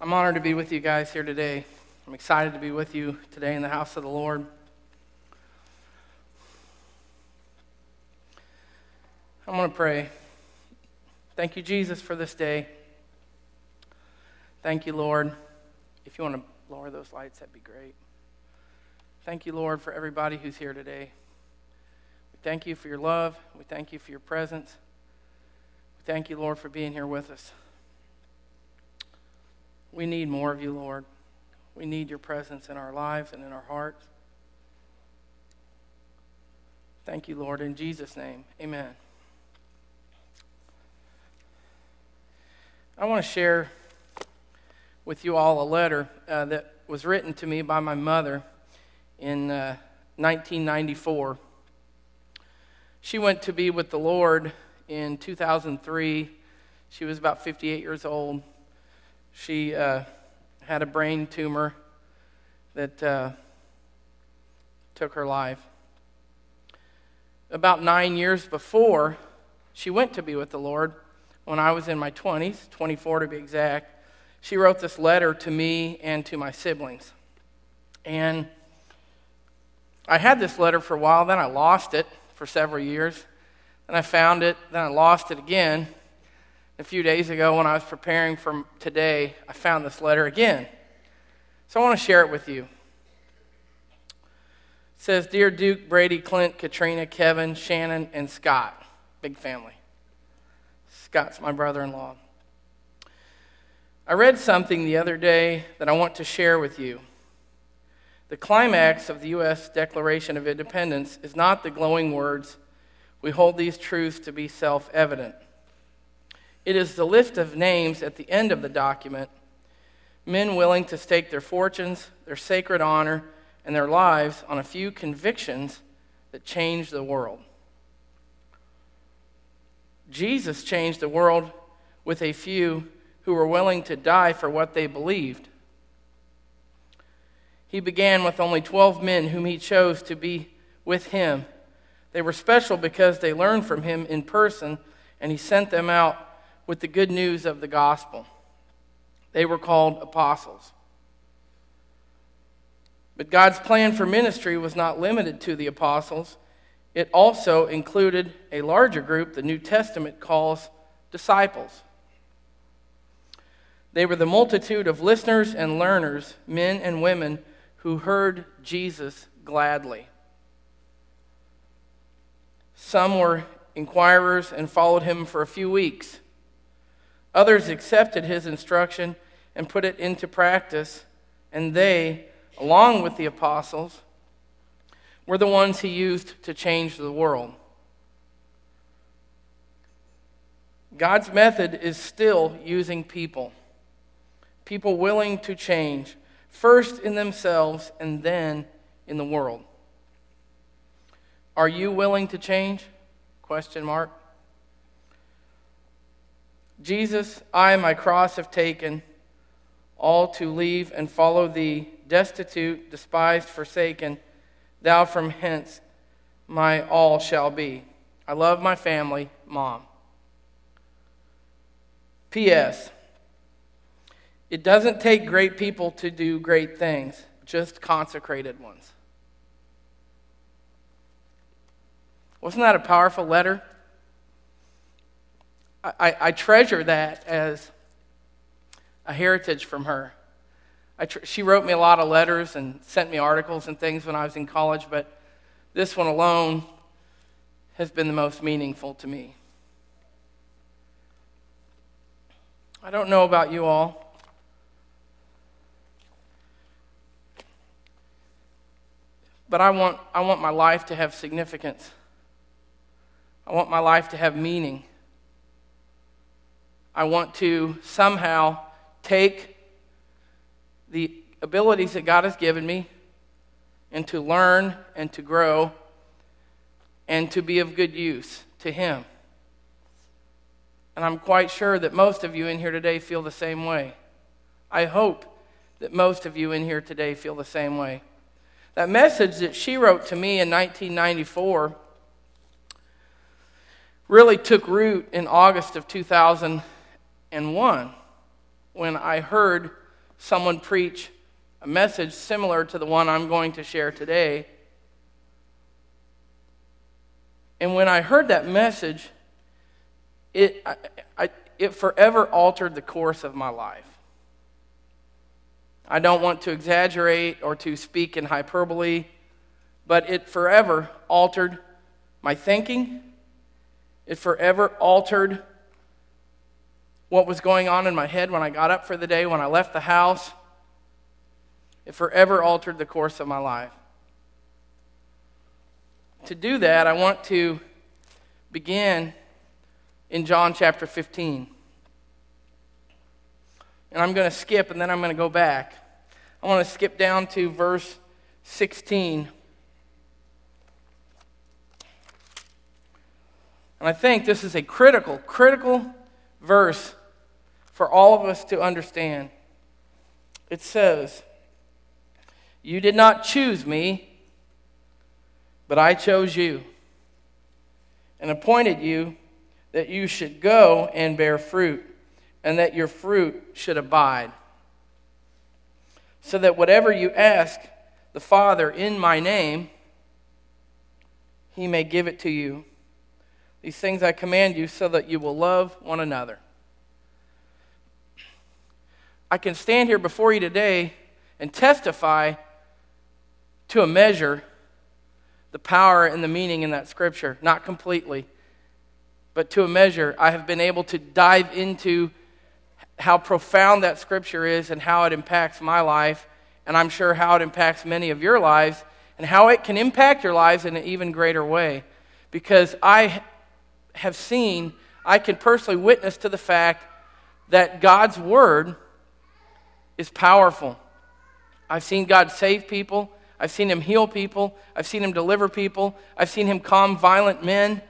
I'm honored to be with you guys here today. I'm excited to be with you today in the house of the Lord. I'm going to pray. Thank you, Jesus, for this day. Thank you, Lord. If you want to lower those lights, that'd be great. Thank you, Lord, for everybody who's here today. We thank you for your love. We thank you for your presence. We thank you, Lord, for being here with us. We need more of you, Lord. We need your presence in our lives and in our hearts. Thank you, Lord. In Jesus' name, amen. I want to share with you all a letter uh, that was written to me by my mother in uh, 1994. She went to be with the Lord in 2003. She was about 58 years old. She uh, had a brain tumor that uh, took her life. About nine years before she went to be with the Lord, when I was in my 20s, 24 to be exact, she wrote this letter to me and to my siblings. And I had this letter for a while, then I lost it for several years. Then I found it, then I lost it again. A few days ago, when I was preparing for today, I found this letter again. So I want to share it with you. It says Dear Duke, Brady, Clint, Katrina, Kevin, Shannon, and Scott. Big family. Scott's my brother in law. I read something the other day that I want to share with you. The climax of the U.S. Declaration of Independence is not the glowing words, we hold these truths to be self evident. It is the list of names at the end of the document men willing to stake their fortunes, their sacred honor, and their lives on a few convictions that change the world. Jesus changed the world with a few who were willing to die for what they believed. He began with only 12 men whom he chose to be with him. They were special because they learned from him in person, and he sent them out with the good news of the gospel. They were called apostles. But God's plan for ministry was not limited to the apostles. It also included a larger group the New Testament calls disciples. They were the multitude of listeners and learners, men and women, who heard Jesus gladly. Some were inquirers and followed him for a few weeks. Others accepted his instruction and put it into practice, and they, along with the apostles, were the ones he used to change the world. God's method is still using people, people willing to change, first in themselves and then in the world. Are you willing to change? Question mark. Jesus, I my cross have taken, all to leave and follow thee, destitute, despised, forsaken, thou from hence my all shall be. I love my family, mom. P.S. It doesn't take great people to do great things, just consecrated ones. Wasn't that a powerful letter? I, I treasure that as a heritage from her. Tr- she wrote me a lot of letters and sent me articles and things when I was in college, but this one alone has been the most meaningful to me. I don't know about you all. But I want, I want my life to have significance. I want my life to have meaning. I want to somehow take the abilities that God has given me and to learn and to grow and to be of good use to Him. And I'm quite sure that most of you in here today feel the same way. I hope that most of you in here today feel the same way. That message that she wrote to me in 1994 really took root in August of 2000 and one when I heard someone preach a message similar to the one I'm going to share today. And when I heard that message, it, I, I, it forever altered the course of my life. I don't want to exaggerate or to speak in hyperbole, but it forever altered my thinking. It forever altered what was going on in my head when I got up for the day, when I left the house. It forever altered the course of my life. To do that, I want to begin in John chapter 15. And I'm going to skip and then I'm going to go back. I want to skip down to verse 16. And I think this is a critical, critical verse for all of us to understand. It says, You did not choose me, but I chose you and appointed you that you should go and bear fruit, and that your fruit should abide. So that whatever you ask the Father in my name, he may give it to you. These things I command you so that you will love one another. I can stand here before you today and testify to a measure the power and the meaning in that scripture. Not completely, but to a measure. I have been able to dive into how profound that scripture is and how it impacts my life, and I'm sure how it impacts many of your lives, and how it can impact your lives in an even greater way. Because I have seen, I can personally witness to the fact that God's Word is powerful. I've seen God save people. I've seen him heal people. I've seen him deliver people. I've seen him calm violent men.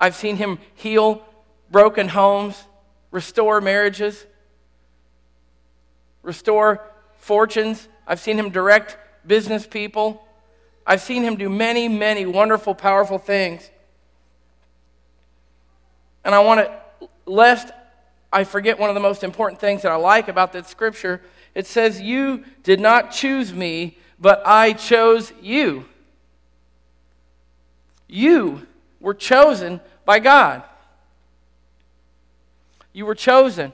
I've seen him heal broken homes, restore marriages, restore fortunes. I've seen him direct business people. I've seen him do many, many wonderful, powerful things. And I want to, lest I forget one of the most important things that I like about that scripture, it says, You did not choose me, but I chose you. You were chosen by God. You were chosen.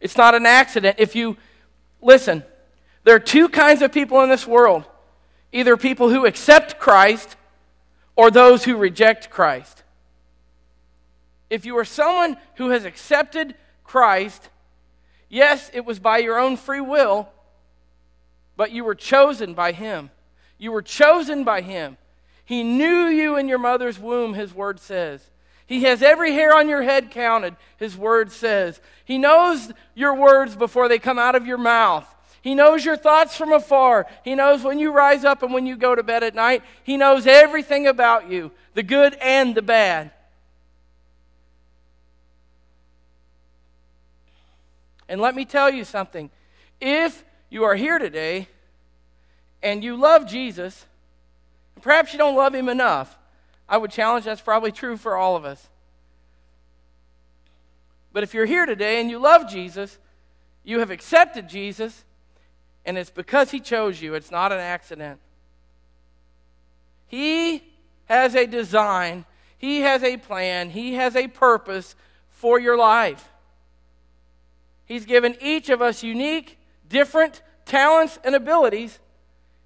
It's not an accident. If you listen, there are two kinds of people in this world either people who accept Christ or those who reject Christ. If you are someone who has accepted Christ, yes, it was by your own free will, but you were chosen by Him. You were chosen by Him. He knew you in your mother's womb, His word says. He has every hair on your head counted, His word says. He knows your words before they come out of your mouth. He knows your thoughts from afar. He knows when you rise up and when you go to bed at night. He knows everything about you, the good and the bad. And let me tell you something. If you are here today and you love Jesus, perhaps you don't love him enough, I would challenge that's probably true for all of us. But if you're here today and you love Jesus, you have accepted Jesus, and it's because he chose you, it's not an accident. He has a design, he has a plan, he has a purpose for your life. He's given each of us unique, different talents and abilities,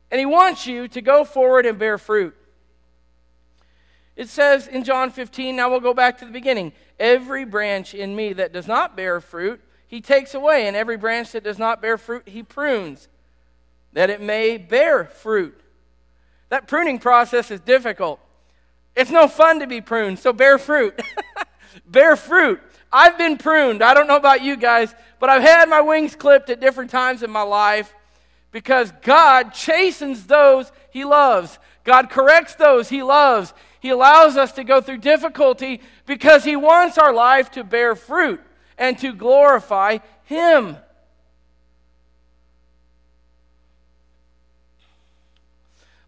and He wants you to go forward and bear fruit. It says in John 15, now we'll go back to the beginning. Every branch in me that does not bear fruit, He takes away, and every branch that does not bear fruit, He prunes, that it may bear fruit. That pruning process is difficult. It's no fun to be pruned, so bear fruit. bear fruit. I've been pruned. I don't know about you guys, but I've had my wings clipped at different times in my life because God chastens those he loves. God corrects those he loves. He allows us to go through difficulty because he wants our life to bear fruit and to glorify him.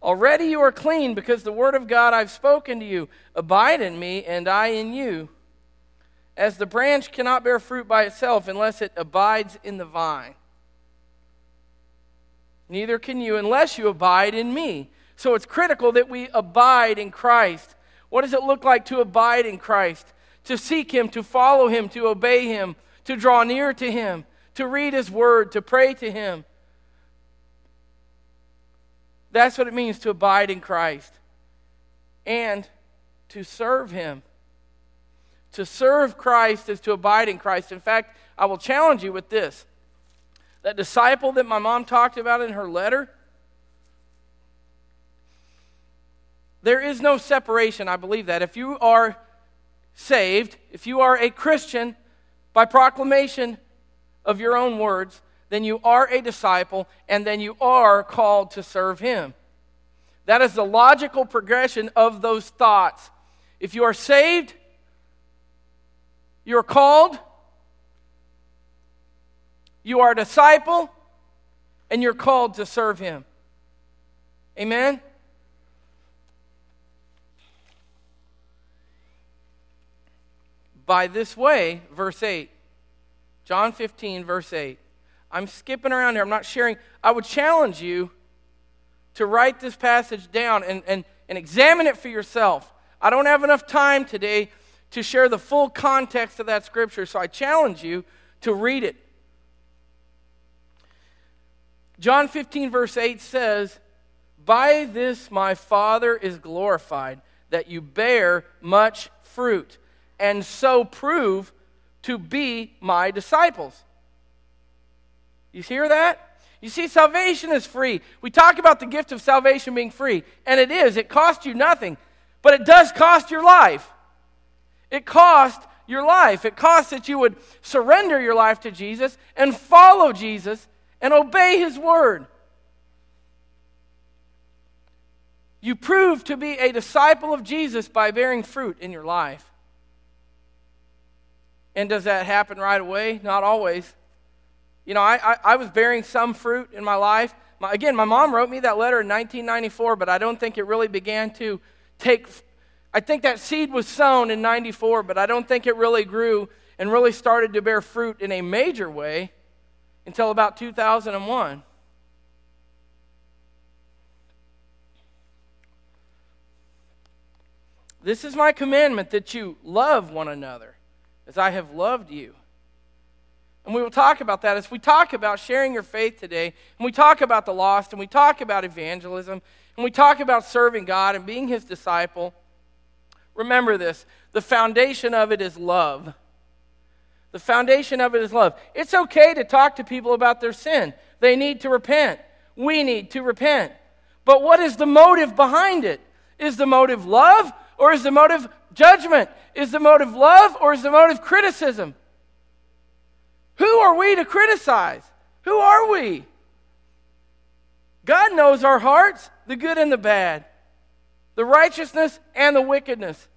Already you are clean because the word of God I've spoken to you. Abide in me, and I in you. As the branch cannot bear fruit by itself unless it abides in the vine, Neither can you unless you abide in me. So it's critical that we abide in Christ. What does it look like to abide in Christ? To seek Him, to follow Him, to obey Him, to draw near to Him, to read His Word, to pray to Him. That's what it means to abide in Christ and to serve Him. To serve Christ is to abide in Christ. In fact, I will challenge you with this. That disciple that my mom talked about in her letter, there is no separation. I believe that. If you are saved, if you are a Christian by proclamation of your own words, then you are a disciple and then you are called to serve Him. That is the logical progression of those thoughts. If you are saved, you're called, you are a disciple, and you're called to serve Him. Amen? By this way, verse 8, John 15, verse 8. I'm skipping around here. I'm not sharing. I would challenge you to write this passage down and, and, and examine it for yourself. I don't have enough time today to share the full context of that scripture, so I challenge you to read it. John 15, verse 8 says, By this my Father is glorified, that you bear much fruit, and so prove to be my disciples. You hear that? You see, salvation is free. We talk about the gift of salvation being free, and it is. It costs you nothing, but it does cost your life. It cost your life. It cost that you would surrender your life to Jesus and follow Jesus and obey his word. You prove to be a disciple of Jesus by bearing fruit in your life. And does that happen right away? Not always. You know, I, I, I was bearing some fruit in my life. My, again, my mom wrote me that letter in 1994, but I don't think it really began to take. I think that seed was sown in 94, but I don't think it really grew and really started to bear fruit in a major way until about 2001. This is my commandment that you love one another as I have loved you. And we will talk about that as we talk about sharing your faith today, and we talk about the lost, and we talk about evangelism, and we talk about serving God and being His disciple. Remember this the foundation of it is love. The foundation of it is love. It's okay to talk to people about their sin, they need to repent. We need to repent. But what is the motive behind it? Is the motive love or is the motive judgment? Is the motive love or is the motive criticism? Who are we to criticize? Who are we? God knows our hearts, the good and the bad, the righteousness and the wickedness.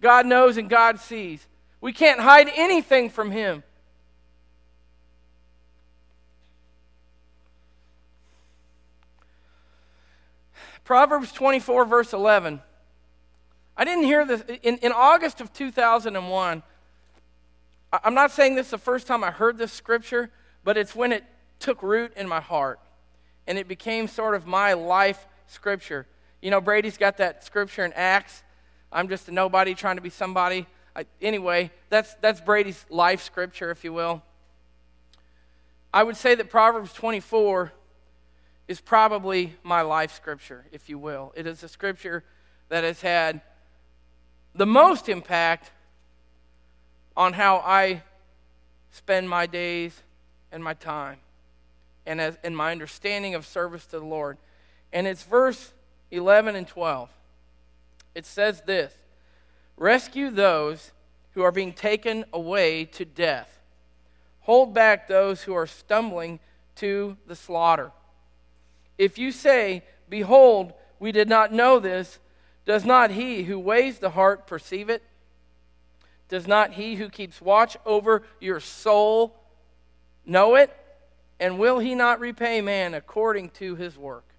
God knows and God sees. We can't hide anything from Him. Proverbs 24, verse 11. I didn't hear this. In, in August of 2001, I'm not saying this the first time I heard this scripture, but it's when it took root in my heart and it became sort of my life scripture. You know, Brady's got that scripture in Acts. I'm just a nobody trying to be somebody. I, anyway, that's, that's Brady's life scripture, if you will. I would say that Proverbs 24 is probably my life scripture, if you will. It is a scripture that has had the most impact on how I spend my days and my time and as in my understanding of service to the Lord. And it's verse 11 and 12. It says this Rescue those who are being taken away to death, hold back those who are stumbling to the slaughter. If you say, Behold, we did not know this, does not he who weighs the heart perceive it? Does not he who keeps watch over your soul know it? And will he not repay man according to his work?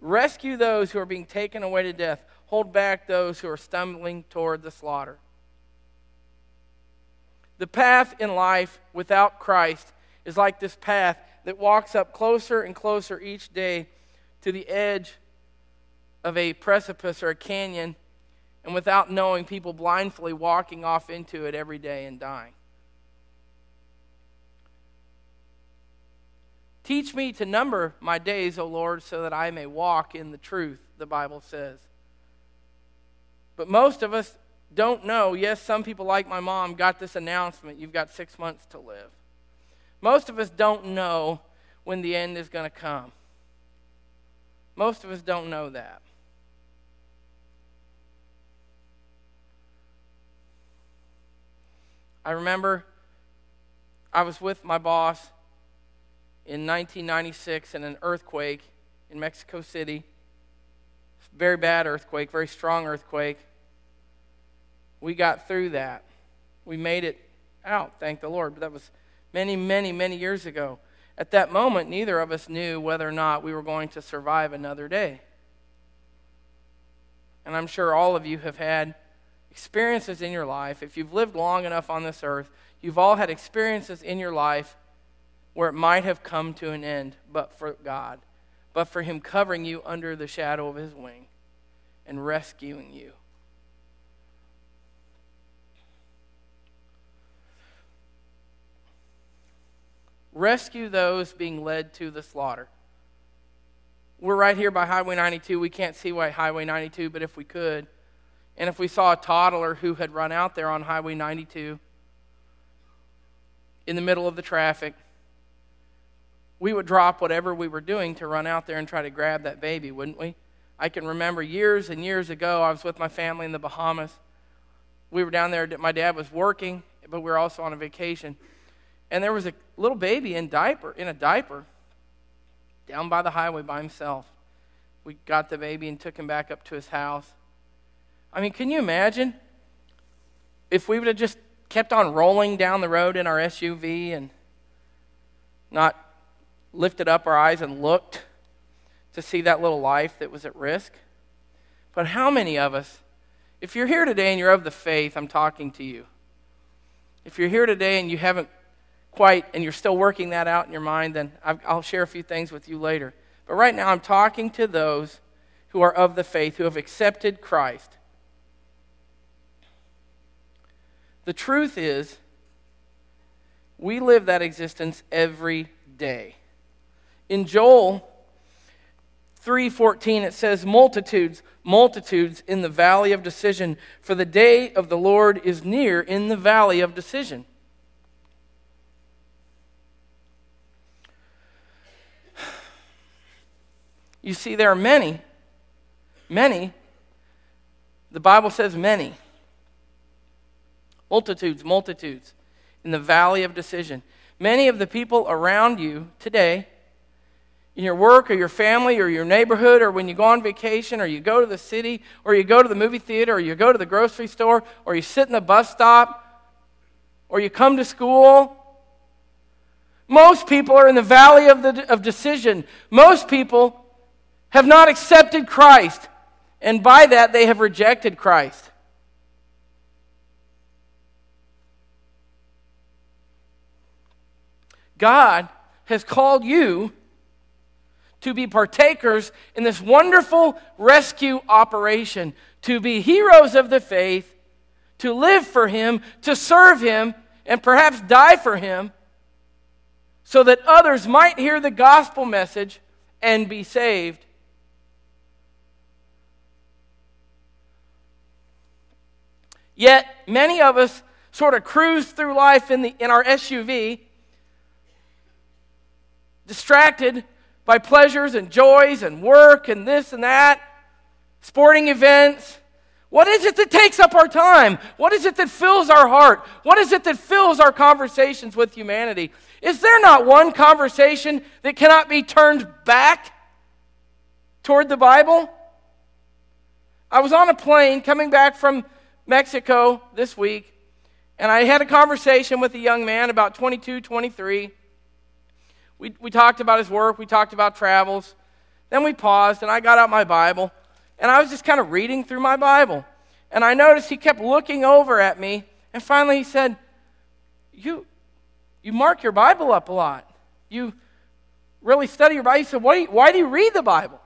Rescue those who are being taken away to death. Hold back those who are stumbling toward the slaughter. The path in life without Christ is like this path that walks up closer and closer each day to the edge of a precipice or a canyon, and without knowing, people blindly walking off into it every day and dying. Teach me to number my days, O Lord, so that I may walk in the truth, the Bible says. But most of us don't know. Yes, some people, like my mom, got this announcement you've got six months to live. Most of us don't know when the end is going to come. Most of us don't know that. I remember I was with my boss in 1996 in an earthquake in Mexico City. Very bad earthquake, very strong earthquake. We got through that. We made it out, thank the Lord. But that was many, many, many years ago. At that moment, neither of us knew whether or not we were going to survive another day. And I'm sure all of you have had experiences in your life. If you've lived long enough on this earth, you've all had experiences in your life where it might have come to an end, but for God, but for Him covering you under the shadow of His wing and rescuing you. Rescue those being led to the slaughter. We're right here by Highway 92. We can't see why Highway 92, but if we could, and if we saw a toddler who had run out there on Highway 92 in the middle of the traffic, we would drop whatever we were doing to run out there and try to grab that baby, wouldn't we? I can remember years and years ago, I was with my family in the Bahamas. We were down there, my dad was working, but we were also on a vacation. And there was a little baby in diaper, in a diaper, down by the highway by himself. We got the baby and took him back up to his house. I mean, can you imagine if we would have just kept on rolling down the road in our SUV and not lifted up our eyes and looked to see that little life that was at risk? But how many of us, if you're here today and you're of the faith, I'm talking to you. If you're here today and you haven't quite, and you're still working that out in your mind, then I'll share a few things with you later. But right now, I'm talking to those who are of the faith, who have accepted Christ. The truth is, we live that existence every day. In Joel 3:14 it says multitudes multitudes in the valley of decision for the day of the Lord is near in the valley of decision. You see there are many many the Bible says many multitudes, multitudes in the valley of decision. Many of the people around you today, in your work or your family or your neighborhood, or when you go on vacation or you go to the city or you go to the movie theater or you go to the grocery store or you sit in the bus stop or you come to school. Most people are in the valley of, the, of decision. Most people have not accepted Christ, and by that they have rejected Christ. God has called you to be partakers in this wonderful rescue operation, to be heroes of the faith, to live for Him, to serve Him, and perhaps die for Him, so that others might hear the gospel message and be saved. Yet, many of us sort of cruise through life in, the, in our SUV distracted by pleasures and joys and work and this and that, sporting events. What is it that takes up our time? What is it that fills our heart? What is it that fills our conversations with humanity? Is there not one conversation that cannot be turned back toward the Bible? I was on a plane coming back from Mexico this week, and I had a conversation with a young man about 22, 23 we, we talked about his work, we talked about travels. Then we paused, and I got out my Bible, and I was just kind of reading through my Bible. And I noticed he kept looking over at me, and finally he said, You, you mark your Bible up a lot. You really study your Bible. He said, why why do you read the Bible?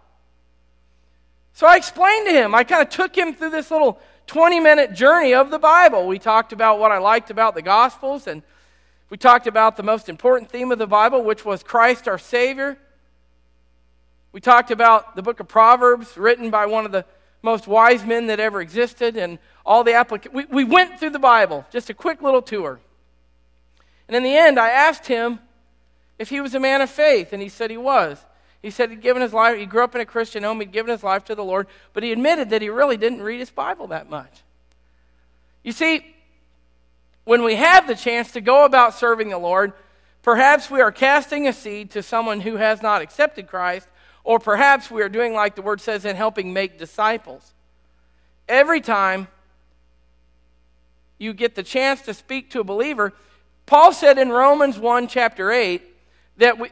So I explained to him. I kind of took him through this little 20 minute journey of the Bible. We talked about what I liked about the Gospels, and we talked about the most important theme of the Bible, which was Christ our Savior. We talked about the book of Proverbs, written by one of the most wise men that ever existed, and all the applica- we, we went through the Bible, just a quick little tour. And in the end, I asked him if he was a man of faith, and he said he was. He said he'd given his life, he grew up in a Christian home, he'd given his life to the Lord, but he admitted that he really didn't read his Bible that much. You see, when we have the chance to go about serving the Lord, perhaps we are casting a seed to someone who has not accepted Christ, or perhaps we are doing like the word says in helping make disciples. Every time you get the chance to speak to a believer, Paul said in Romans 1, chapter 8, that we,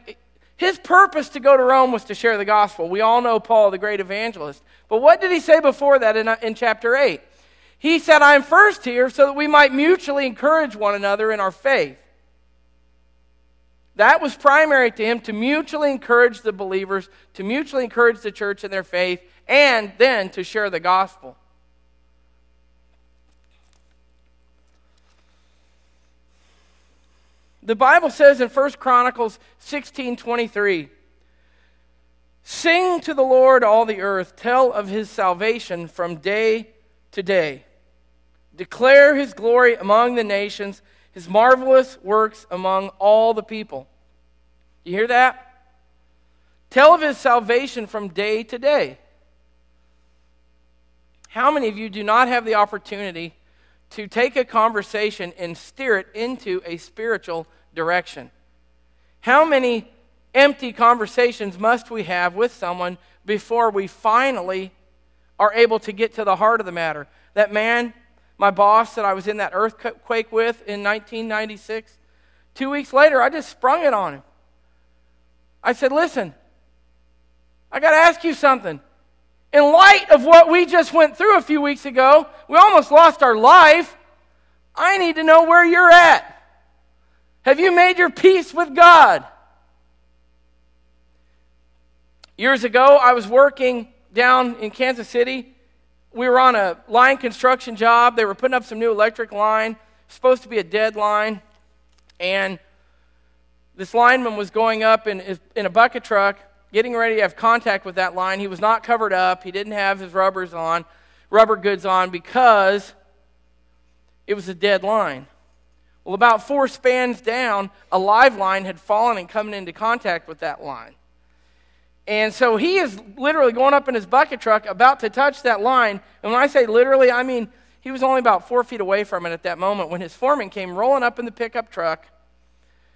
his purpose to go to Rome was to share the gospel. We all know Paul, the great evangelist. But what did he say before that in, in chapter 8? He said, I am first here so that we might mutually encourage one another in our faith. That was primary to him to mutually encourage the believers, to mutually encourage the church in their faith, and then to share the gospel. The Bible says in 1 Chronicles 16 23, Sing to the Lord, all the earth, tell of his salvation from day to day. Declare his glory among the nations, his marvelous works among all the people. You hear that? Tell of his salvation from day to day. How many of you do not have the opportunity to take a conversation and steer it into a spiritual direction. How many empty conversations must we have with someone before we finally are able to get to the heart of the matter? That man, my boss that I was in that earthquake with in 1996, two weeks later, I just sprung it on him. I said, Listen, I got to ask you something in light of what we just went through a few weeks ago, we almost lost our life. I need to know where you're at. Have you made your peace with God? Years ago, I was working down in Kansas City. We were on a line construction job. They were putting up some new electric line, supposed to be a dead line. And this lineman was going up in, in a bucket truck getting ready to have contact with that line. He was not covered up, he didn't have his rubbers on, rubber goods on, because it was a dead line. Well, about four spans down, a live line had fallen and come into contact with that line. And so he is literally going up in his bucket truck, about to touch that line. And when I say literally, I mean he was only about four feet away from it at that moment when his foreman came rolling up in the pickup truck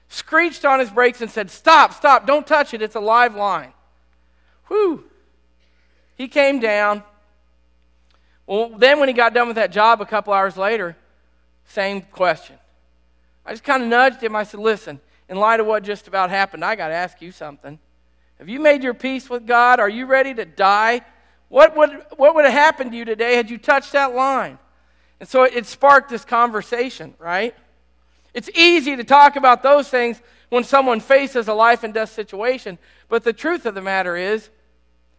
screeched on his brakes and said, Stop, stop, don't touch it, it's a live line. Whew. He came down. Well, then when he got done with that job a couple hours later, same question. I just kind of nudged him. I said, Listen, in light of what just about happened, I got to ask you something. Have you made your peace with God? Are you ready to die? What would, what would have happened to you today had you touched that line? And so it sparked this conversation, right? It's easy to talk about those things when someone faces a life and death situation. But the truth of the matter is,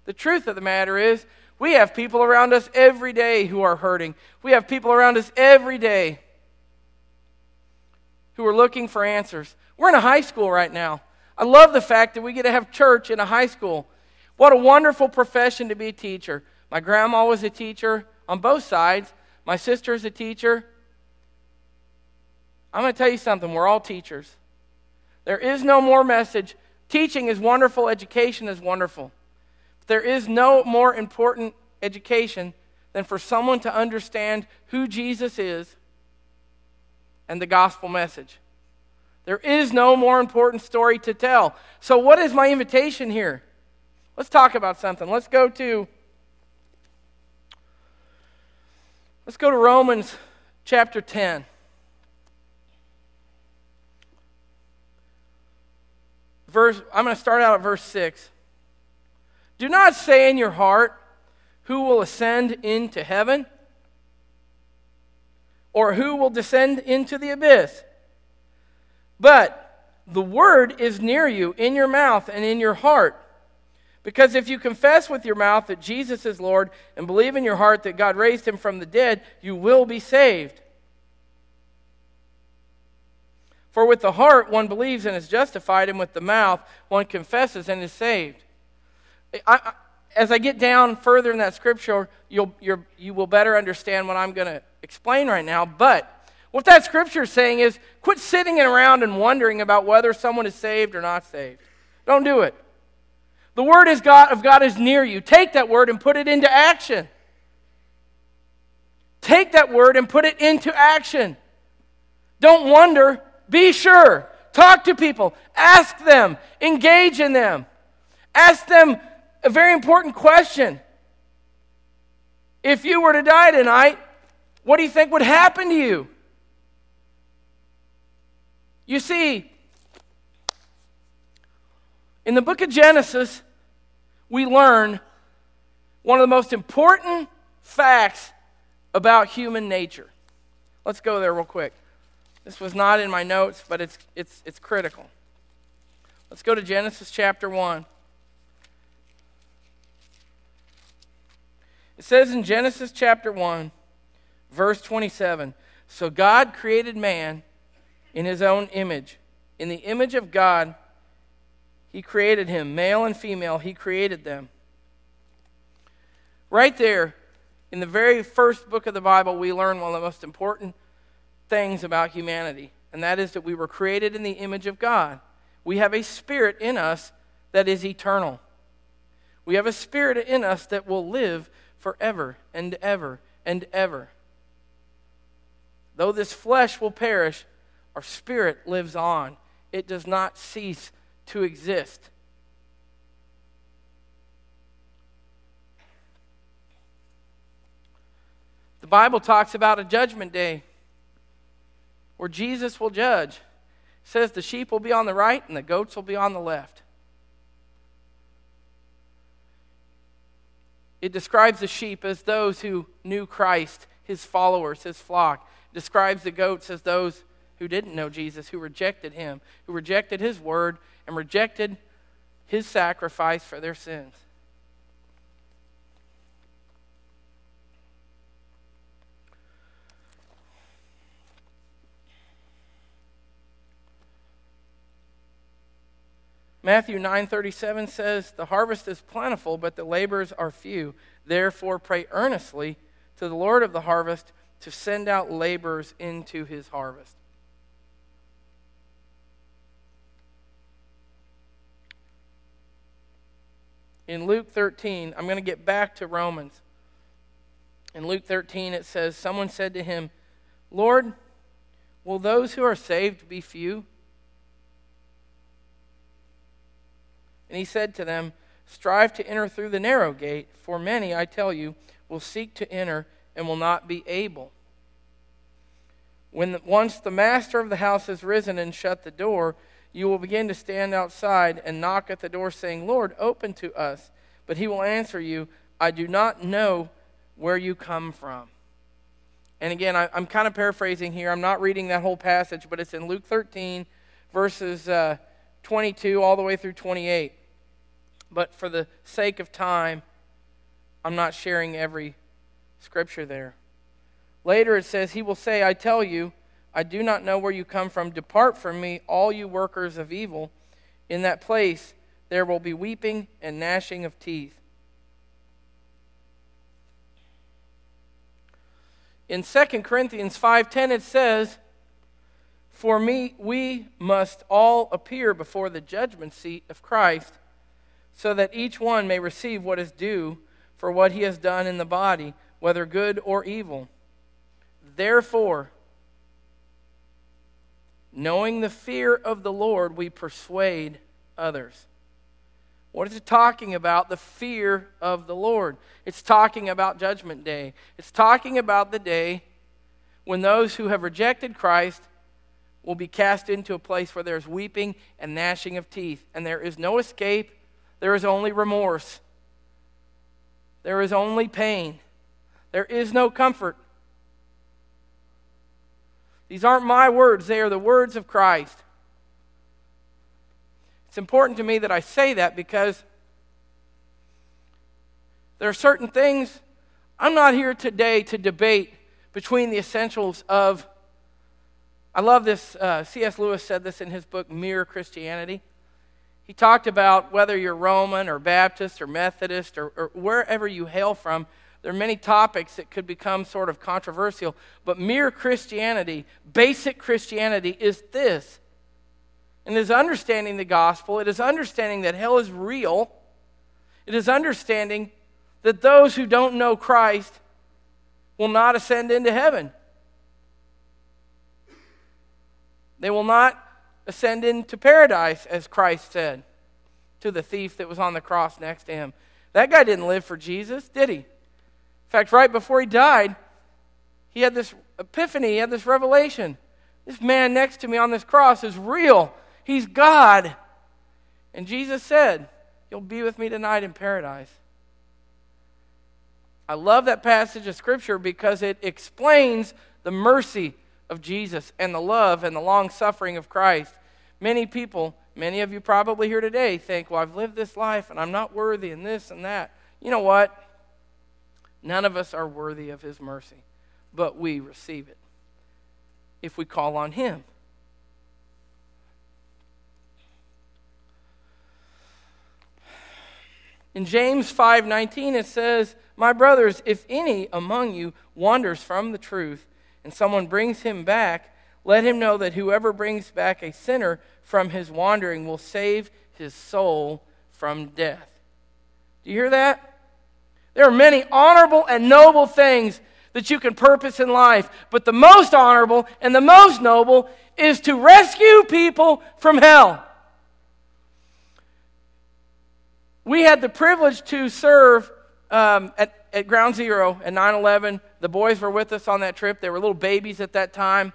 the truth of the matter is, we have people around us every day who are hurting. We have people around us every day who are looking for answers. We're in a high school right now. I love the fact that we get to have church in a high school. What a wonderful profession to be a teacher. My grandma was a teacher on both sides. My sister is a teacher. I'm going to tell you something. We're all teachers. There is no more message. Teaching is wonderful, education is wonderful. But there is no more important education than for someone to understand who Jesus is and the gospel message. There is no more important story to tell. So, what is my invitation here? Let's talk about something. Let's go to Let's go to Romans chapter 10. verse, I'm going to start out at verse 6. Do not say in your heart, Who will ascend into heaven? Or who will descend into the abyss? But the word is near you, in your mouth and in your heart. Because if you confess with your mouth that Jesus is Lord and believe in your heart that God raised him from the dead, you will be saved. For with the heart one believes and is justified, and with the mouth one confesses and is saved. I, I, as I get down further in that scripture, you'll, you will better understand what I'm going to explain right now. But what that scripture is saying is quit sitting around and wondering about whether someone is saved or not saved. Don't do it. The word is God, of God is near you. Take that word and put it into action. Take that word and put it into action. Don't wonder, be sure. Talk to people, ask them, engage in them. Ask them a very important question. If you were to die tonight, what do you think would happen to you? You see, in the book of Genesis, we learn one of the most important facts about human nature. Let's go there real quick. This was not in my notes, but it's, it's, it's critical. Let's go to Genesis chapter 1. It says in Genesis chapter 1, verse 27 So God created man in his own image. In the image of God, he created him, male and female, he created them. Right there, in the very first book of the Bible, we learn one of the most important things about humanity, and that is that we were created in the image of God. We have a spirit in us that is eternal. We have a spirit in us that will live forever and ever and ever. Though this flesh will perish, our spirit lives on. It does not cease to exist. The Bible talks about a judgment day where Jesus will judge. It says the sheep will be on the right and the goats will be on the left. It describes the sheep as those who knew Christ, his followers, his flock. It describes the goats as those who didn't know Jesus, who rejected him, who rejected his word and rejected his sacrifice for their sins. Matthew 9:37 says, "The harvest is plentiful, but the laborers are few. Therefore pray earnestly to the Lord of the harvest to send out laborers into his harvest." In Luke 13, I'm going to get back to Romans. In Luke 13, it says, Someone said to him, Lord, will those who are saved be few? And he said to them, Strive to enter through the narrow gate, for many, I tell you, will seek to enter and will not be able. When the, once the master of the house has risen and shut the door, you will begin to stand outside and knock at the door, saying, Lord, open to us. But he will answer you, I do not know where you come from. And again, I, am kind of paraphrasing here. I'm not reading that whole passage, but it's in Luke 13, verses uh, 22 all the way through 28. But for the sake of time, I'm not sharing every scripture there. Later it says, He will say, I tell you, I do not know where you come from. Depart from me, all you workers of evil. In that place there will be weeping and gnashing of teeth. In 2 Corinthians 5:10 it says, "For me we must all appear before the judgment seat of Christ." so that each one may receive what is due for what he has done in the body, whether good or evil. Therefore, knowing the fear of the Lord, we persuade others. What is it talking about? The fear of the Lord. It's talking about Judgment Day. It's talking about the day when those who have rejected Christ will be cast into a place where there's weeping and gnashing of teeth, and there is no escape there is only remorse. There is only pain. There is no comfort. These aren't my words, they are the words of Christ. It's important to me that I say that because there are certain things I'm not here today to debate between the essentials of. I love this. Uh, C.S. Lewis said this in his book, Mere Christianity. He talked about whether you're Roman or Baptist or Methodist or, or wherever you hail from, there are many topics that could become sort of controversial, but mere Christianity, basic Christianity, is this. And is understanding the gospel, it is understanding that hell is real, it is understanding that those who don't know Christ will not ascend into heaven. They will not ascend into paradise, as Christ said to the thief that was on the cross next to him. That guy didn't live for Jesus, did he? In fact, right before he died, he had this epiphany, he had this revelation. This man next to me on this cross is real. He's God. And Jesus said, You'll be with me tonight in paradise. I love that passage of Scripture because it explains the mercy of Jesus and the love and the long suffering of Christ. Many people, many of you probably here today, think, well, I've lived this life and I'm not worthy and this and that. You know what? None of us are worthy of His mercy, but we receive it if we call on Him. In James 5:19 it says, "My brothers, if any among you wanders from the truth and someone brings him back, let him know that whoever brings back a sinner from his wandering will save his soul from death." Do you hear that? There are many honorable and noble things that you can purpose in life, but the most honorable and the most noble is to rescue people from hell. we had the privilege to serve um, at, at Ground Zero at 9 11. The boys were with us on that trip. They were little babies at that time.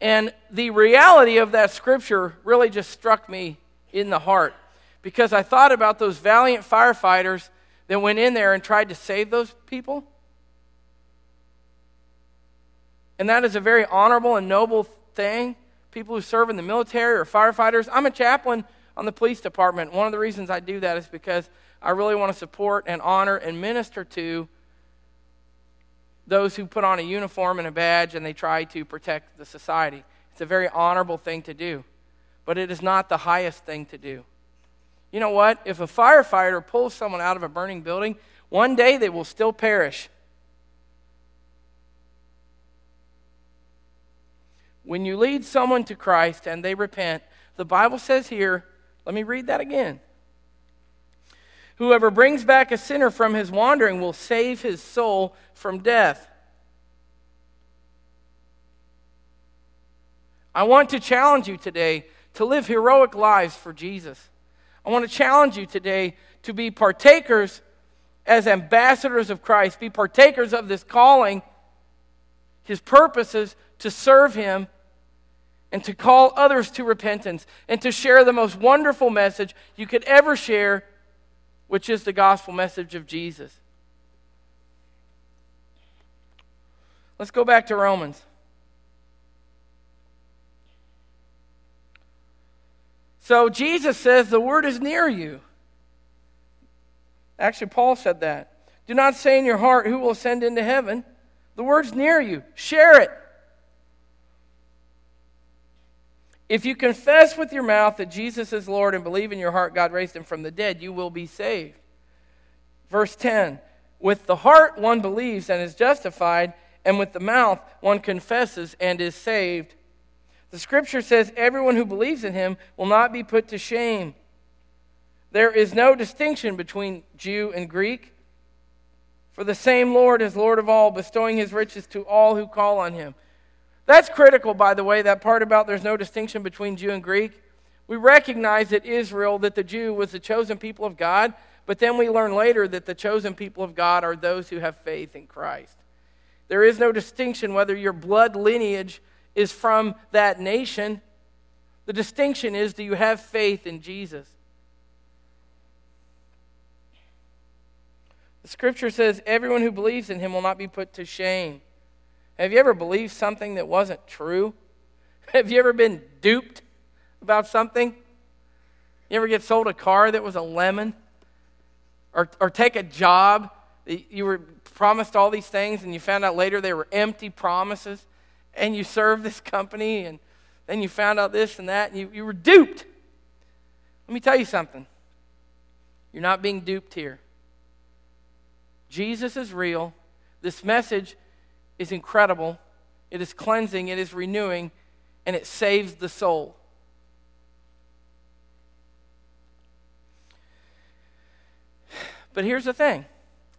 And the reality of that scripture really just struck me in the heart because I thought about those valiant firefighters that went in there and tried to save those people. And that is a very honorable and noble thing. People who serve in the military or firefighters. I'm a chaplain on the police department. One of the reasons I do that is because I really want to support and honor and minister to those who put on a uniform and a badge and they try to protect the society. It's a very honorable thing to do, but it is not the highest thing to do. You know what? If a firefighter pulls someone out of a burning building, one day they will still perish. When you lead someone to Christ and they repent, the Bible says here let me read that again. Whoever brings back a sinner from his wandering will save his soul from death. I want to challenge you today to live heroic lives for Jesus. I want to challenge you today to be partakers as ambassadors of Christ, be partakers of this calling, his purposes to serve him and to call others to repentance and to share the most wonderful message you could ever share, which is the gospel message of Jesus. Let's go back to Romans. So Jesus says the word is near you. Actually, Paul said that. Do not say in your heart, Who will ascend into heaven? The word's near you. Share it. If you confess with your mouth that Jesus is Lord and believe in your heart God raised him from the dead, you will be saved. Verse 10 With the heart one believes and is justified, and with the mouth one confesses and is saved. The scripture says everyone who believes in him will not be put to shame. There is no distinction between Jew and Greek, for the same Lord is Lord of all, bestowing his riches to all who call on him. That's critical, by the way, that part about there's no distinction between Jew and Greek. We recognize that Israel, that the Jew was the chosen people of God, but then we learn later that the chosen people of God are those who have faith in Christ. There is no distinction whether your blood lineage is from that nation. The distinction is do you have faith in Jesus? The scripture says everyone who believes in him will not be put to shame. Have you ever believed something that wasn't true? Have you ever been duped about something? You ever get sold a car that was a lemon? Or, or take a job, that you were promised all these things and you found out later they were empty promises, and you served this company and then you found out this and that, and you, you were duped. Let me tell you something. You're not being duped here. Jesus is real. This message is incredible. It is cleansing, it is renewing, and it saves the soul. But here's the thing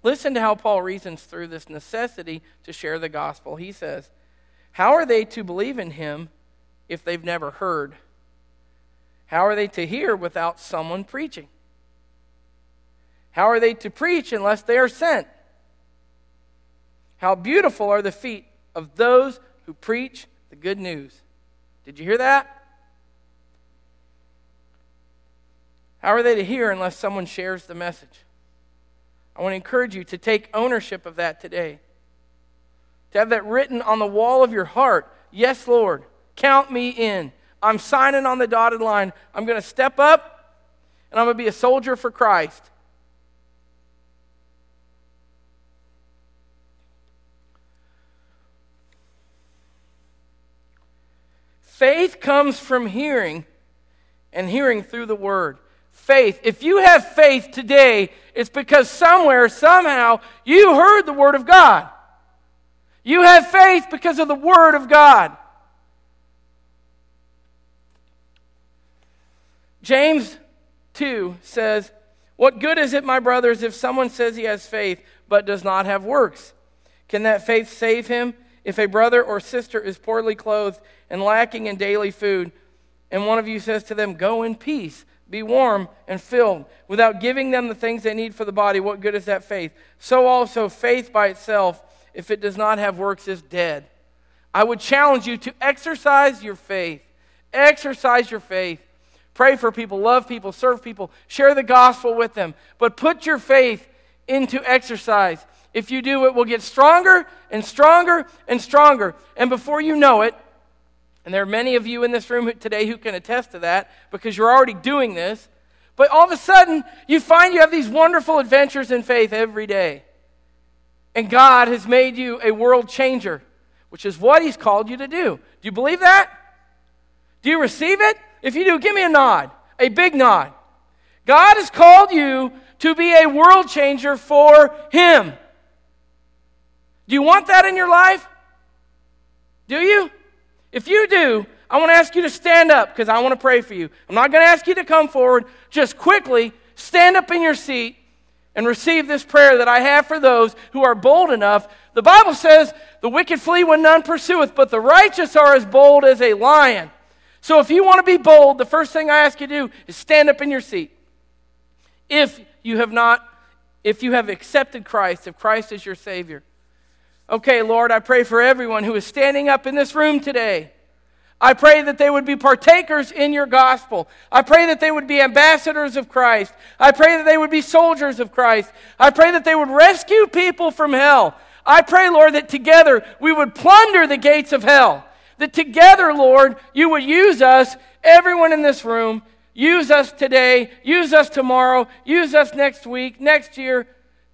listen to how Paul reasons through this necessity to share the gospel. He says, How are they to believe in him if they've never heard? How are they to hear without someone preaching? How are they to preach unless they are sent? How beautiful are the feet of those who preach the good news. Did you hear that? How are they to hear unless someone shares the message? I want to encourage you to take ownership of that today. To have that written on the wall of your heart. Yes, Lord, count me in. I'm signing on the dotted line. I'm going to step up and I'm going to be a soldier for Christ. Faith comes from hearing, and hearing through the word. Faith. If you have faith today, it's because somewhere, somehow, you heard the word of God. You have faith because of the word of God. James 2 says, What good is it, my brothers, if someone says he has faith but does not have works? Can that faith save him? If a brother or sister is poorly clothed and lacking in daily food, and one of you says to them, Go in peace, be warm and filled, without giving them the things they need for the body, what good is that faith? So also, faith by itself, if it does not have works, is dead. I would challenge you to exercise your faith. Exercise your faith. Pray for people, love people, serve people, share the gospel with them, but put your faith into exercise. If you do, it will get stronger and stronger and stronger. And before you know it, and there are many of you in this room today who can attest to that because you're already doing this. But all of a sudden, you find you have these wonderful adventures in faith every day. And God has made you a world changer, which is what He's called you to do. Do you believe that? Do you receive it? If you do, give me a nod, a big nod. God has called you to be a world changer for Him. Do you want that in your life? Do you? If you do, I want to ask you to stand up because I want to pray for you. I'm not going to ask you to come forward. Just quickly stand up in your seat and receive this prayer that I have for those who are bold enough. The Bible says, The wicked flee when none pursueth, but the righteous are as bold as a lion. So if you want to be bold, the first thing I ask you to do is stand up in your seat. If you have not, if you have accepted Christ, if Christ is your Savior. Okay, Lord, I pray for everyone who is standing up in this room today. I pray that they would be partakers in your gospel. I pray that they would be ambassadors of Christ. I pray that they would be soldiers of Christ. I pray that they would rescue people from hell. I pray, Lord, that together we would plunder the gates of hell. That together, Lord, you would use us, everyone in this room, use us today, use us tomorrow, use us next week, next year,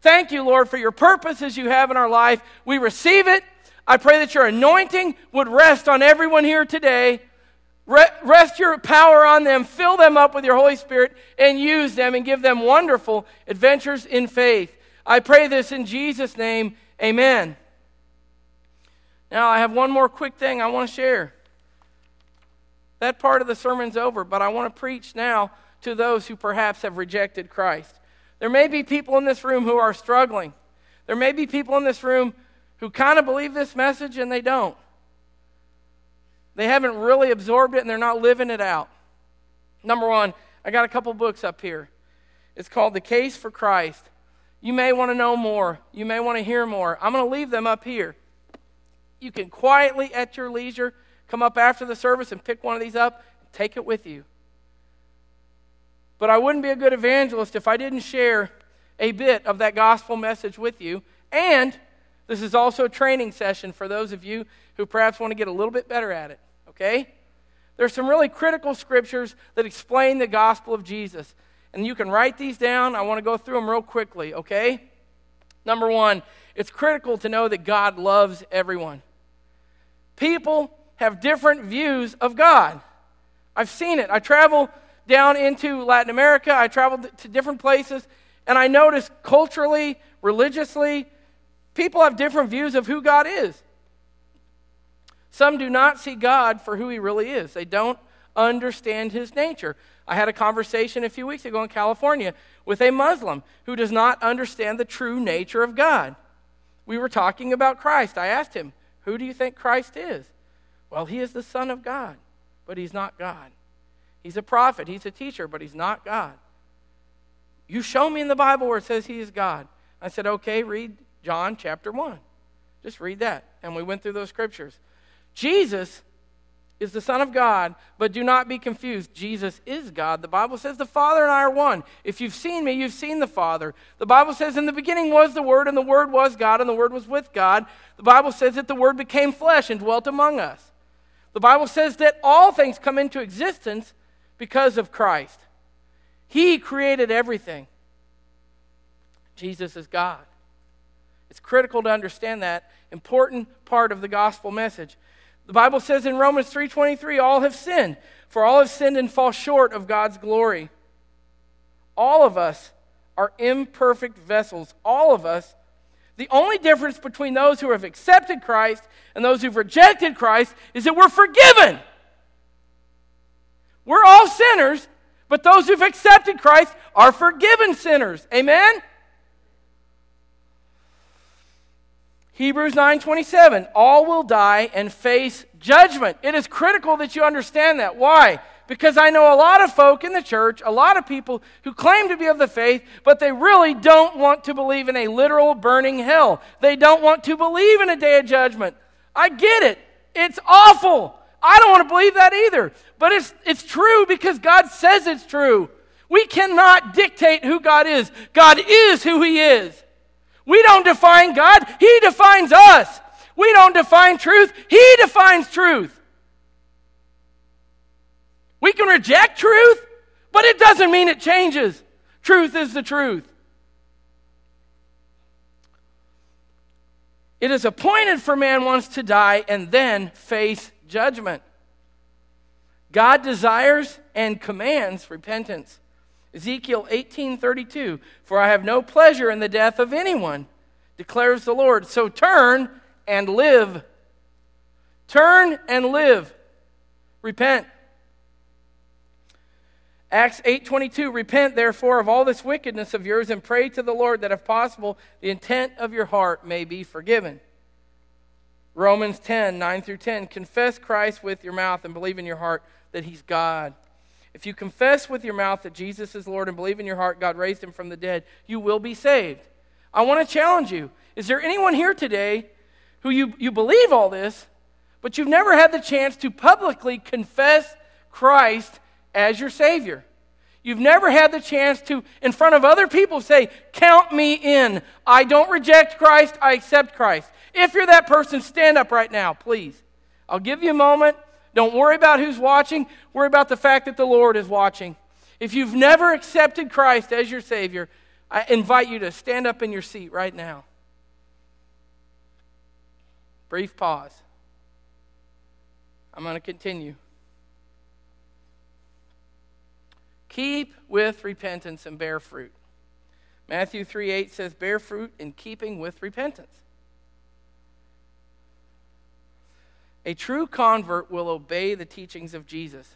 Thank you, Lord, for your purposes you have in our life. We receive it. I pray that your anointing would rest on everyone here today. Rest your power on them, fill them up with your Holy Spirit, and use them and give them wonderful adventures in faith. I pray this in Jesus' name. Amen. Now, I have one more quick thing I want to share. That part of the sermon's over, but I want to preach now to those who perhaps have rejected Christ. There may be people in this room who are struggling. There may be people in this room who kind of believe this message and they don't. They haven't really absorbed it and they're not living it out. Number one, I got a couple books up here. It's called The Case for Christ. You may want to know more. You may want to hear more. I'm going to leave them up here. You can quietly, at your leisure, come up after the service and pick one of these up and take it with you. But I wouldn't be a good evangelist if I didn't share a bit of that gospel message with you. And this is also a training session for those of you who perhaps want to get a little bit better at it, okay? There's some really critical scriptures that explain the gospel of Jesus. And you can write these down. I want to go through them real quickly, okay? Number one, it's critical to know that God loves everyone. People have different views of God. I've seen it. I travel down into Latin America, I traveled to different places, and I noticed culturally, religiously, people have different views of who God is. Some do not see God for who he really is, they don't understand his nature. I had a conversation a few weeks ago in California with a Muslim who does not understand the true nature of God. We were talking about Christ. I asked him, Who do you think Christ is? Well, he is the Son of God, but he's not God. He's a prophet, he's a teacher, but he's not God. You show me in the Bible where it says he is God. I said, Okay, read John chapter 1. Just read that. And we went through those scriptures. Jesus is the Son of God, but do not be confused. Jesus is God. The Bible says the Father and I are one. If you've seen me, you've seen the Father. The Bible says in the beginning was the Word, and the Word was God, and the Word was with God. The Bible says that the Word became flesh and dwelt among us. The Bible says that all things come into existence because of Christ. He created everything. Jesus is God. It's critical to understand that important part of the gospel message. The Bible says in Romans 3:23 all have sinned, for all have sinned and fall short of God's glory. All of us are imperfect vessels, all of us. The only difference between those who have accepted Christ and those who've rejected Christ is that we're forgiven. We're all sinners, but those who've accepted Christ are forgiven sinners. Amen? Hebrews 9:27 All will die and face judgment. It is critical that you understand that. Why? Because I know a lot of folk in the church, a lot of people who claim to be of the faith, but they really don't want to believe in a literal burning hell. They don't want to believe in a day of judgment. I get it. It's awful. I don't want to believe that either. But it's, it's true because God says it's true. We cannot dictate who God is. God is who He is. We don't define God, He defines us. We don't define truth, He defines truth. We can reject truth, but it doesn't mean it changes. Truth is the truth. It is appointed for man once to die and then face judgment. God desires and commands repentance. Ezekiel 18:32 For I have no pleasure in the death of anyone declares the Lord so turn and live turn and live repent Acts 8:22 Repent therefore of all this wickedness of yours and pray to the Lord that if possible the intent of your heart may be forgiven Romans 10, 9 through 10. Confess Christ with your mouth and believe in your heart that he's God. If you confess with your mouth that Jesus is Lord and believe in your heart God raised him from the dead, you will be saved. I want to challenge you. Is there anyone here today who you, you believe all this, but you've never had the chance to publicly confess Christ as your Savior? You've never had the chance to, in front of other people, say, Count me in. I don't reject Christ, I accept Christ. If you're that person, stand up right now, please. I'll give you a moment. Don't worry about who's watching. Worry about the fact that the Lord is watching. If you've never accepted Christ as your Savior, I invite you to stand up in your seat right now. Brief pause. I'm going to continue. Keep with repentance and bear fruit. Matthew 3 8 says, Bear fruit in keeping with repentance. A true convert will obey the teachings of Jesus.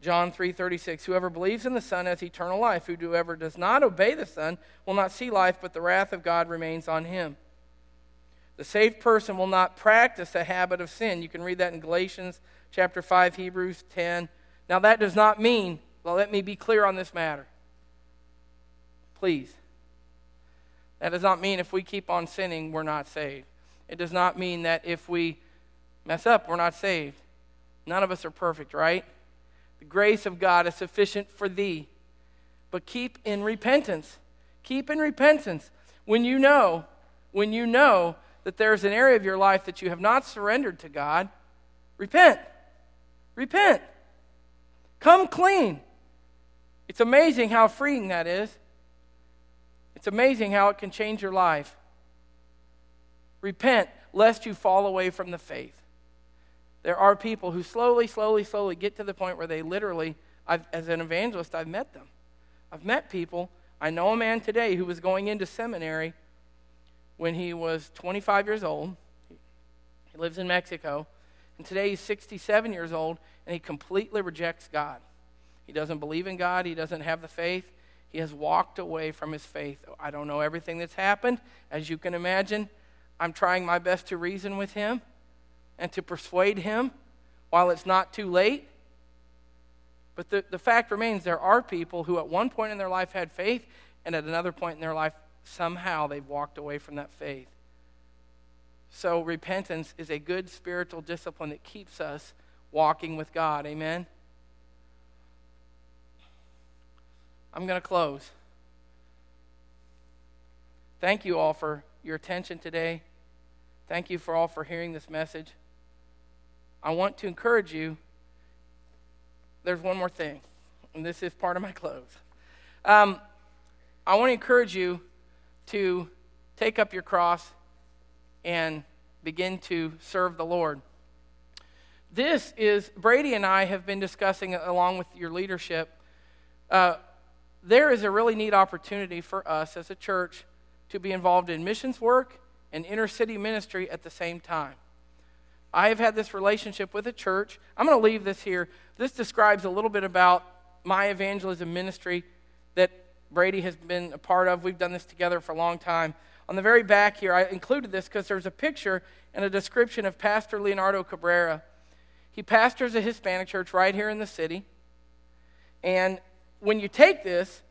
John 3:36 Whoever believes in the Son has eternal life. Whoever does not obey the Son will not see life, but the wrath of God remains on him. The saved person will not practice a habit of sin. You can read that in Galatians chapter 5, Hebrews 10. Now that does not mean, well, let me be clear on this matter. Please. That does not mean if we keep on sinning, we're not saved. It does not mean that if we mess up, we're not saved. None of us are perfect, right? The grace of God is sufficient for thee. But keep in repentance. Keep in repentance. When you know, when you know that there's an area of your life that you have not surrendered to God, repent. Repent. Come clean. It's amazing how freeing that is. It's amazing how it can change your life. Repent lest you fall away from the faith. There are people who slowly, slowly, slowly get to the point where they literally, I've, as an evangelist, I've met them. I've met people. I know a man today who was going into seminary when he was 25 years old. He lives in Mexico. And today he's 67 years old and he completely rejects God. He doesn't believe in God, he doesn't have the faith. He has walked away from his faith. I don't know everything that's happened. As you can imagine, I'm trying my best to reason with him and to persuade him while it's not too late. But the, the fact remains there are people who at one point in their life had faith, and at another point in their life, somehow they've walked away from that faith. So, repentance is a good spiritual discipline that keeps us walking with God. Amen? I'm going to close. Thank you all for your attention today. Thank you for all for hearing this message. I want to encourage you. There's one more thing, and this is part of my close. Um, I want to encourage you to take up your cross and begin to serve the Lord. This is, Brady and I have been discussing, along with your leadership, uh, there is a really neat opportunity for us as a church to be involved in missions work and inner city ministry at the same time. I have had this relationship with a church. I'm going to leave this here. This describes a little bit about my evangelism ministry that Brady has been a part of. We've done this together for a long time. On the very back here, I included this because there's a picture and a description of Pastor Leonardo Cabrera. He pastors a Hispanic church right here in the city. And when you take this,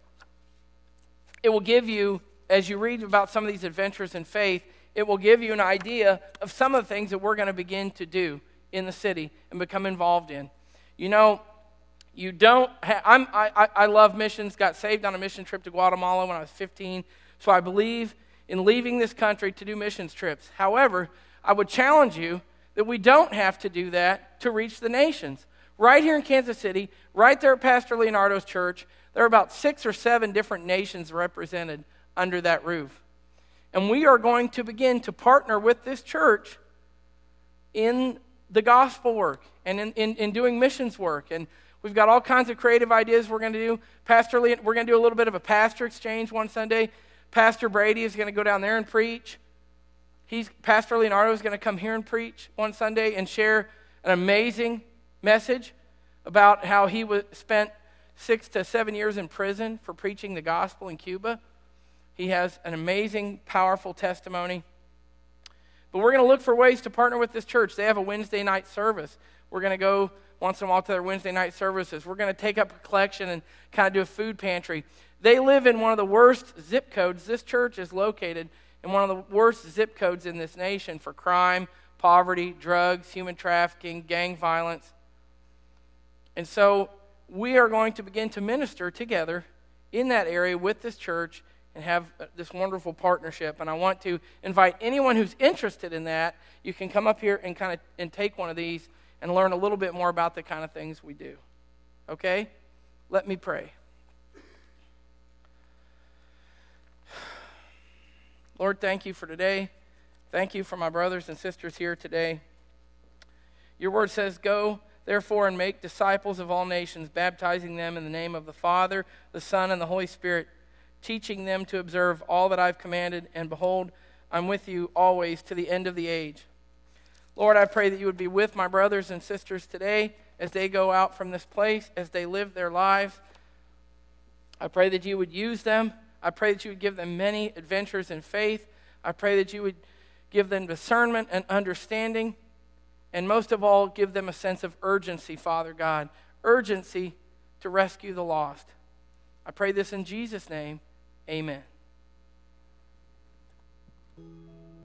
it will give you, as you read about some of these adventures in faith, it will give you an idea of some of the things that we're going to begin to do in the city and become involved in. You know, you don't ha- I'm, I, I love missions, got saved on a mission trip to Guatemala when I was 15, so I believe in leaving this country to do missions trips. However, I would challenge you that we don't have to do that to reach the nations. Right here in Kansas City, right there at Pastor Leonardo's church, there are about six or seven different nations represented under that roof. And we are going to begin to partner with this church in the gospel work and in, in, in doing missions work. And we've got all kinds of creative ideas we're going to do. Pastor Lee, we're going to do a little bit of a pastor exchange one Sunday. Pastor Brady is going to go down there and preach. He's, Pastor Leonardo is going to come here and preach one Sunday and share an amazing message about how he was, spent six to seven years in prison for preaching the gospel in Cuba. He has an amazing, powerful testimony. But we're going to look for ways to partner with this church. They have a Wednesday night service. We're going to go once in a while to their Wednesday night services. We're going to take up a collection and kind of do a food pantry. They live in one of the worst zip codes. This church is located in one of the worst zip codes in this nation for crime, poverty, drugs, human trafficking, gang violence. And so we are going to begin to minister together in that area with this church and have uh, this wonderful partnership. And I want to invite anyone who's interested in that. You can come up here and kind of and take one of these and learn a little bit more about the kind of things we do. Okay? Let me pray. Lord, thank you for today. Thank you for my brothers and sisters here today. Your word says, Go therefore and make disciples of all nations, baptizing them in the name of the Father, the Son, and the Holy Spirit teaching them to observe all that I've commanded, and behold, I'm with you always to the end of the age. Lord, I pray that you would be with my brothers and sisters today as they go out from this place, as they live their lives. I pray that you would use them. I pray that you would give them many adventures in faith. I pray that you would give them discernment and understanding. And most of all, give them a sense of urgency, Father God. Urgency to rescue the lost. I pray this in Jesus' name. Amen.